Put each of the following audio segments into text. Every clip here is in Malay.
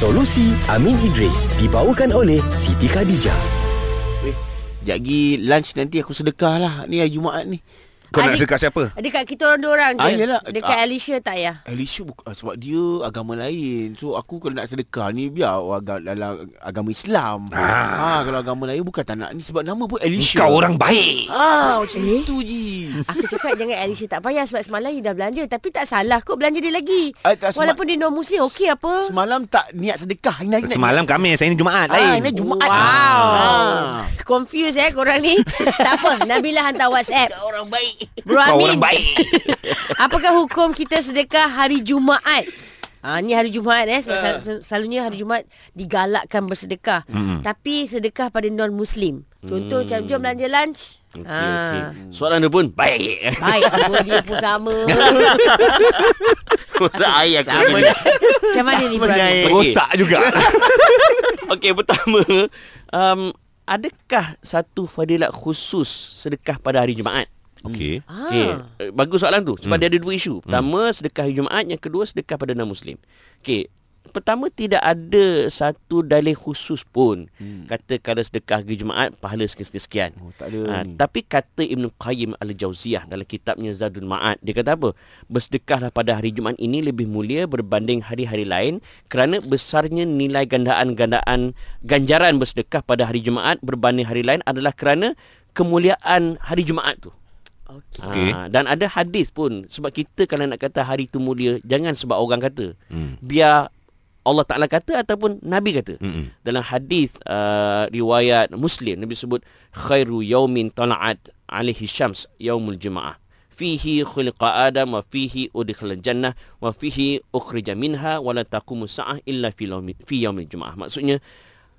Solusi Amin Idris dibawakan oleh Siti Khadijah. Sekejap lagi lunch nanti aku sedekah lah Ni hari Jumaat ni Kau nak Adik- sedekah siapa? Dekat kita orang dua orang je. Ah, yelah. Dekat Ah. Alicia tak ya? Alicia buka, ah, sebab dia agama lain So aku kalau nak sedekah ni Biar agama, dalam agama Islam ah. ha, Kalau agama lain bukan tak nak ni Sebab nama pun Alicia Kau orang baik. Ah, macam Eh? itu je Aku cakap jangan Alicia tak payah sebab semalam you dah belanja. Tapi tak salah kot belanja dia lagi. Ah, tak, sema- Walaupun dia non-muslim okey apa? Semalam tak niat sedekah Hari ni Semalam kami Saya ni Jumaat Ah, lain. ini Jumaat Wow. ah. Confused eh korang ni. tak apa, Nabila hantar WhatsApp. Orang baik Bro Kau Amin. orang baik. Apakah hukum kita sedekah hari Jumaat? Ha, ni hari Jumaat eh sebab sel- selalunya hari Jumaat digalakkan bersedekah. Mm. Tapi sedekah pada non-muslim. Contoh macam jom belanja lunch. Okey, ha. okey. Soalan dia pun baik. Baik, dia pun sama. Masa air aku. Sama ni. Macam mana ni? Okey. Rosak juga. Okey, pertama, um, adakah satu fadilat khusus sedekah pada hari Jumaat? Okey. Okey, Ah. eh, bagus soalan tu sebab Hmm. dia ada dua isu. Pertama, sedekah hari Jumaat, yang kedua sedekah pada non-muslim. Okey, pertama tidak ada satu dalil khusus pun Hmm. kata kalau sedekah hari Jumaat pahala sekian-sekian. Oh, tak ada Ha, ni. tapi kata Ibn Qayyim Al-Jauziyah dalam kitabnya Zadul Ma'ad dia kata apa? Bersedekahlah pada hari Jumaat ini lebih mulia berbanding hari-hari lain kerana besarnya nilai gandaan-gandaan ganjaran bersedekah pada hari Jumaat berbanding hari lain adalah kerana kemuliaan hari Jumaat tu. Okey. Okey. Ha, dan ada hadis pun sebab kita kalau nak kata hari tu mulia jangan sebab orang kata. Hmm. Biar Allah Taala kata ataupun Nabi kata. Mm-mm. Dalam hadis uh, riwayat Muslim Nabi sebut khairu yaumin tala'at alaihi syams yaumul jumaah. Fihi khuliqa Adam wa fihi udkhila jannah wa fihi ukhrija minha wa la taqumu sa'ah illa fi yaumil fi yaumil jumaah. Maksudnya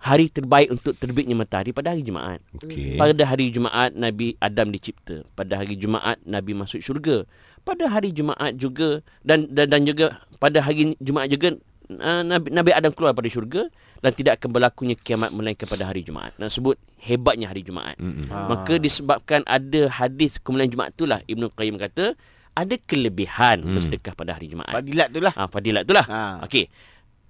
hari terbaik untuk terbitnya matahari pada hari Jumaat. Okey. Pada hari Jumaat Nabi Adam dicipta. Pada hari Jumaat Nabi masuk syurga. Pada hari Jumaat juga dan dan, dan juga pada hari Jumaat juga uh, Nabi, Nabi Adam keluar pada syurga dan tidak akan berlakunya kiamat melainkan pada hari Jumaat. Nak sebut hebatnya hari Jumaat. Ah. Maka disebabkan ada hadis kemuliaan Jumaat itulah Ibnu Qayyim kata ada kelebihan Hmm. bersedekah pada hari Jumaat. Fadilat tu lah Ha, fadilat itulah. Ha. Ha. Okey.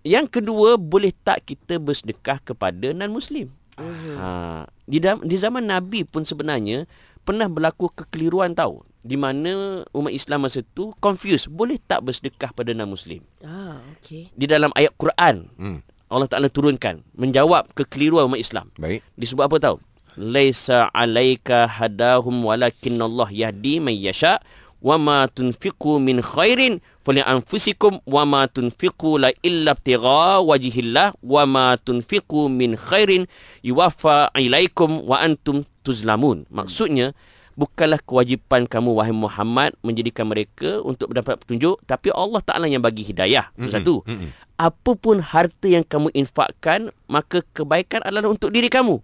Yang kedua, boleh tak kita bersedekah kepada non-muslim? Ha, di, di zaman Nabi pun sebenarnya pernah berlaku kekeliruan tahu. Di mana umat Islam masa tu confused. Boleh tak bersedekah pada non-muslim? Ah, okey. Di dalam ayat Quran, Hmm. Allah Ta'ala turunkan. Menjawab kekeliruan umat Islam. Baik. Disebut apa tahu? Laisa alaika hadahum walakin Allah yahdi man yasha wa ma tunfiqu min khairin fali anfusikum wa ma tunfiqu la illa ibtigha wajhillah wa ma tunfiqu min khairin yuwaffa ilaikum wa antum tuzlamun. Maksudnya bukanlah kewajipan kamu wahai Muhammad menjadikan mereka untuk mendapat petunjuk tapi Allah Taala yang bagi hidayah. Itu Mm-mm. satu. Mm-mm. Apapun harta yang kamu infakkan maka kebaikan adalah untuk diri kamu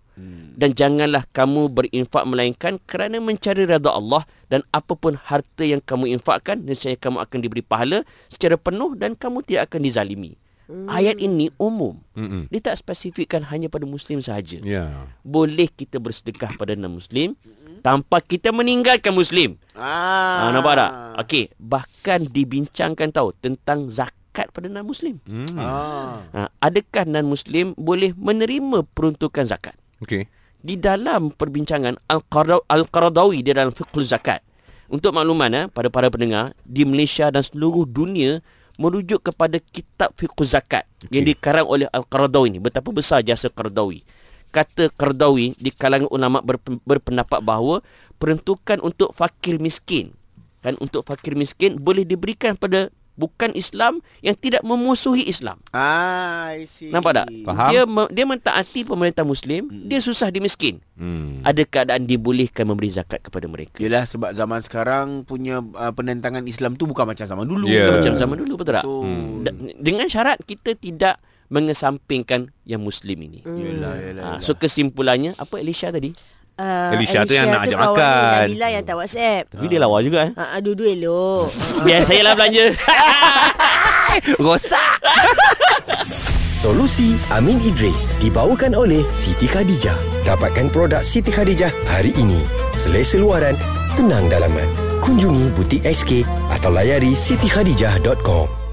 dan janganlah kamu berinfak melainkan kerana mencari redha Allah dan apapun harta yang kamu infakkan nescaya kamu akan diberi pahala secara penuh dan kamu tidak akan dizalimi. Hmm. Ayat ini umum. Mm-mm. Dia tak spesifikkan hanya pada muslim sahaja. Ya. Boleh kita bersedekah pada non muslim tanpa kita meninggalkan muslim. Ah, Ah, nampak tak? Okey, bahkan dibincangkan tahu tentang zakat pada non muslim. Hmm. Ah. Ha, adakah non muslim boleh menerima peruntukan zakat? Okey. Di dalam perbincangan Al-Qaradawi di dalam fiqhul zakat. Untuk makluman eh, pada para pendengar, di Malaysia dan seluruh dunia merujuk kepada kitab fiqh zakat okay. yang dikarang oleh Al-Qaradawi ni. Betapa besar jasa Qaradawi. Kata Qaradawi di kalangan ulama berp- berpendapat bahawa peruntukan untuk fakir miskin kan untuk fakir miskin boleh diberikan pada bukan Islam yang tidak memusuhi Islam. Ah, I see. Nampak tak? Faham. Dia me- dia mentaati pemerintah muslim, dia susah dimiskin. Hmm. Ada keadaan dibolehkan memberi zakat kepada mereka. Yelah sebab zaman sekarang punya uh, penentangan Islam tu bukan macam zaman dulu. Ya. Macam zaman dulu betul tak? Betul. Hmm. Da- dengan syarat kita tidak mengesampingkan yang muslim ini. Yelah, yelah, Ha, yelah. so kesimpulannya apa Elisha tadi? Uh, Alicia tu yang nak ajak kawan makan. Nabila yang tak WhatsApp. Tapi dia lawa juga eh. Ha, dua-dua elok. Biar saya lah belanja. Rosak. Solusi Amin Idris dibawakan oleh Siti Khadijah. Dapatkan produk Siti Khadijah hari ini. Selesa luaran, tenang dalaman. Kunjungi butik SK atau layari sitikhadijah.com.